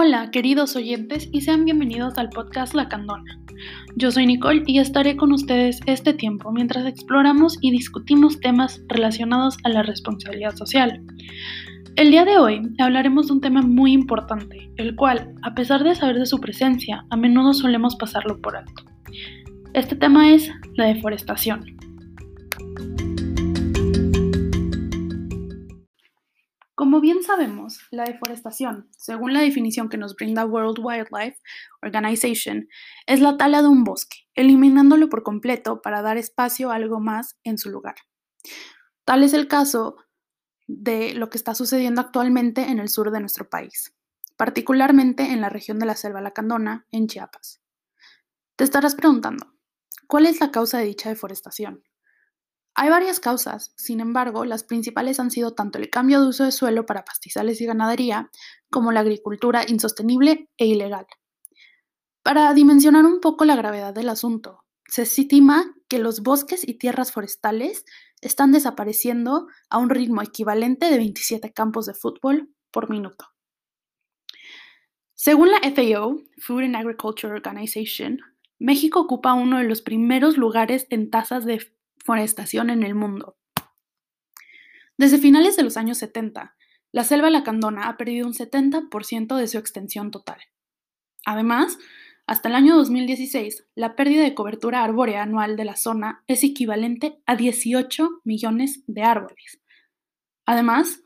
Hola, queridos oyentes, y sean bienvenidos al podcast La Candona. Yo soy Nicole y estaré con ustedes este tiempo mientras exploramos y discutimos temas relacionados a la responsabilidad social. El día de hoy hablaremos de un tema muy importante, el cual, a pesar de saber de su presencia, a menudo solemos pasarlo por alto. Este tema es la deforestación. Bien sabemos, la deforestación, según la definición que nos brinda World Wildlife Organization, es la tala de un bosque, eliminándolo por completo para dar espacio a algo más en su lugar. Tal es el caso de lo que está sucediendo actualmente en el sur de nuestro país, particularmente en la región de la Selva Lacandona, en Chiapas. Te estarás preguntando, ¿cuál es la causa de dicha deforestación? Hay varias causas, sin embargo, las principales han sido tanto el cambio de uso de suelo para pastizales y ganadería, como la agricultura insostenible e ilegal. Para dimensionar un poco la gravedad del asunto, se estima que los bosques y tierras forestales están desapareciendo a un ritmo equivalente de 27 campos de fútbol por minuto. Según la FAO, Food and Agriculture Organization, México ocupa uno de los primeros lugares en tasas de forestación en el mundo. Desde finales de los años 70, la selva lacandona ha perdido un 70% de su extensión total. Además, hasta el año 2016, la pérdida de cobertura arbórea anual de la zona es equivalente a 18 millones de árboles. Además,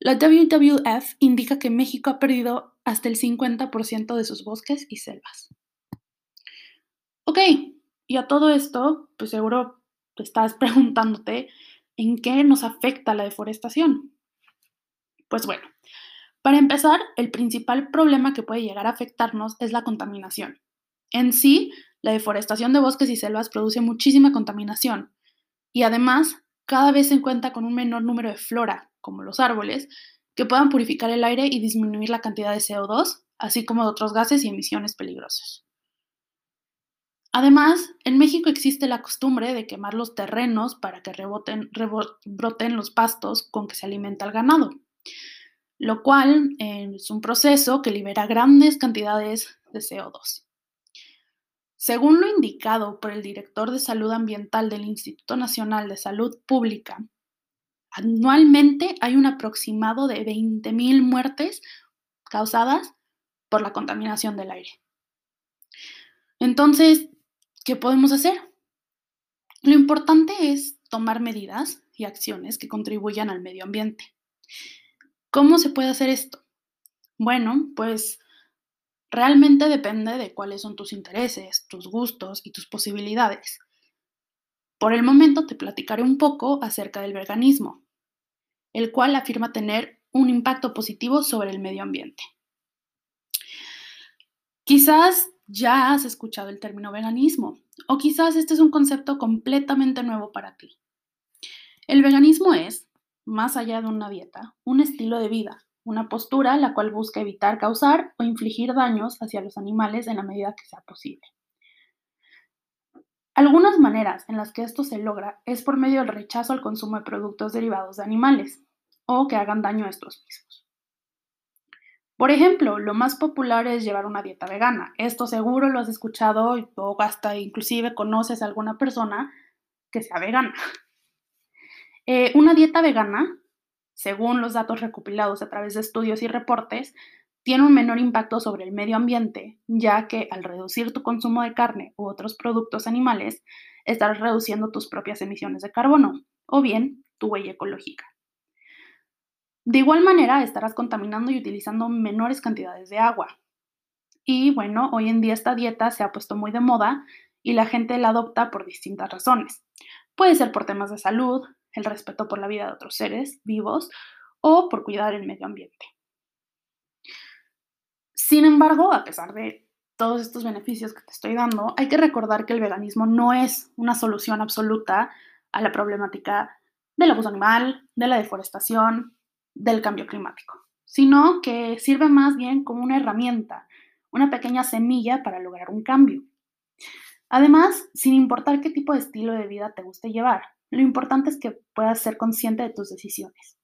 la WWF indica que México ha perdido hasta el 50% de sus bosques y selvas. Ok, y a todo esto, pues seguro estás preguntándote en qué nos afecta la deforestación. Pues bueno, para empezar, el principal problema que puede llegar a afectarnos es la contaminación. En sí, la deforestación de bosques y selvas produce muchísima contaminación y además cada vez se cuenta con un menor número de flora, como los árboles, que puedan purificar el aire y disminuir la cantidad de CO2, así como de otros gases y emisiones peligrosos. Además, en México existe la costumbre de quemar los terrenos para que reboten, rebroten los pastos con que se alimenta el ganado, lo cual eh, es un proceso que libera grandes cantidades de CO2. Según lo indicado por el director de Salud Ambiental del Instituto Nacional de Salud Pública, anualmente hay un aproximado de 20.000 muertes causadas por la contaminación del aire. Entonces, ¿Qué podemos hacer? Lo importante es tomar medidas y acciones que contribuyan al medio ambiente. ¿Cómo se puede hacer esto? Bueno, pues realmente depende de cuáles son tus intereses, tus gustos y tus posibilidades. Por el momento te platicaré un poco acerca del veganismo, el cual afirma tener un impacto positivo sobre el medio ambiente. Quizás ya has escuchado el término veganismo o quizás este es un concepto completamente nuevo para ti. El veganismo es, más allá de una dieta, un estilo de vida, una postura la cual busca evitar causar o infligir daños hacia los animales en la medida que sea posible. Algunas maneras en las que esto se logra es por medio del rechazo al consumo de productos derivados de animales o que hagan daño a estos mismos. Por ejemplo, lo más popular es llevar una dieta vegana. Esto seguro lo has escuchado o hasta inclusive conoces a alguna persona que sea vegana. Eh, una dieta vegana, según los datos recopilados a través de estudios y reportes, tiene un menor impacto sobre el medio ambiente, ya que al reducir tu consumo de carne u otros productos animales, estarás reduciendo tus propias emisiones de carbono o bien tu huella ecológica. De igual manera, estarás contaminando y utilizando menores cantidades de agua. Y bueno, hoy en día esta dieta se ha puesto muy de moda y la gente la adopta por distintas razones. Puede ser por temas de salud, el respeto por la vida de otros seres vivos o por cuidar el medio ambiente. Sin embargo, a pesar de todos estos beneficios que te estoy dando, hay que recordar que el veganismo no es una solución absoluta a la problemática del abuso animal, de la deforestación, del cambio climático, sino que sirve más bien como una herramienta, una pequeña semilla para lograr un cambio. Además, sin importar qué tipo de estilo de vida te guste llevar, lo importante es que puedas ser consciente de tus decisiones.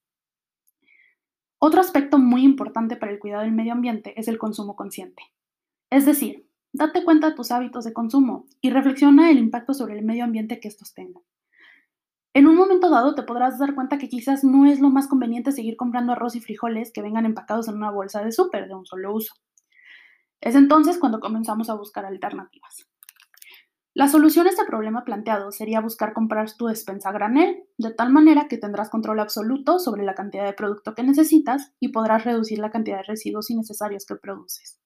Otro aspecto muy importante para el cuidado del medio ambiente es el consumo consciente. Es decir, date cuenta de tus hábitos de consumo y reflexiona el impacto sobre el medio ambiente que estos tengan. En un momento dado te podrás dar cuenta que quizás no es lo más conveniente seguir comprando arroz y frijoles que vengan empacados en una bolsa de súper de un solo uso. Es entonces cuando comenzamos a buscar alternativas. La solución a este problema planteado sería buscar comprar tu despensa granel, de tal manera que tendrás control absoluto sobre la cantidad de producto que necesitas y podrás reducir la cantidad de residuos innecesarios que produces.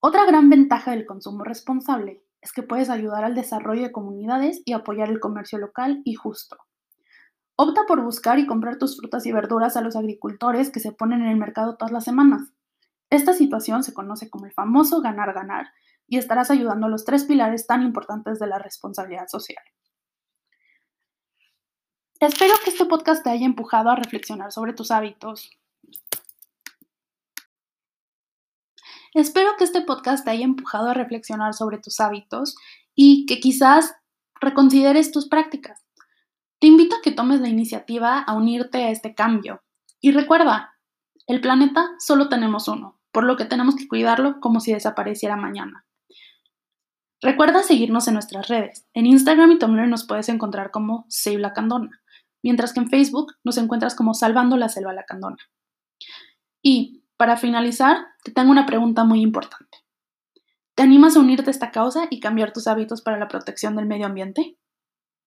Otra gran ventaja del consumo responsable es que puedes ayudar al desarrollo de comunidades y apoyar el comercio local y justo. Opta por buscar y comprar tus frutas y verduras a los agricultores que se ponen en el mercado todas las semanas. Esta situación se conoce como el famoso ganar-ganar y estarás ayudando a los tres pilares tan importantes de la responsabilidad social. Espero que este podcast te haya empujado a reflexionar sobre tus hábitos. Espero que este podcast te haya empujado a reflexionar sobre tus hábitos y que quizás reconsideres tus prácticas. Te invito a que tomes la iniciativa a unirte a este cambio. Y recuerda, el planeta solo tenemos uno, por lo que tenemos que cuidarlo como si desapareciera mañana. Recuerda seguirnos en nuestras redes. En Instagram y Tumblr nos puedes encontrar como Save la Candona, mientras que en Facebook nos encuentras como Salvando la Selva Lacandona. Y, para finalizar, te tengo una pregunta muy importante. ¿Te animas a unirte a esta causa y cambiar tus hábitos para la protección del medio ambiente?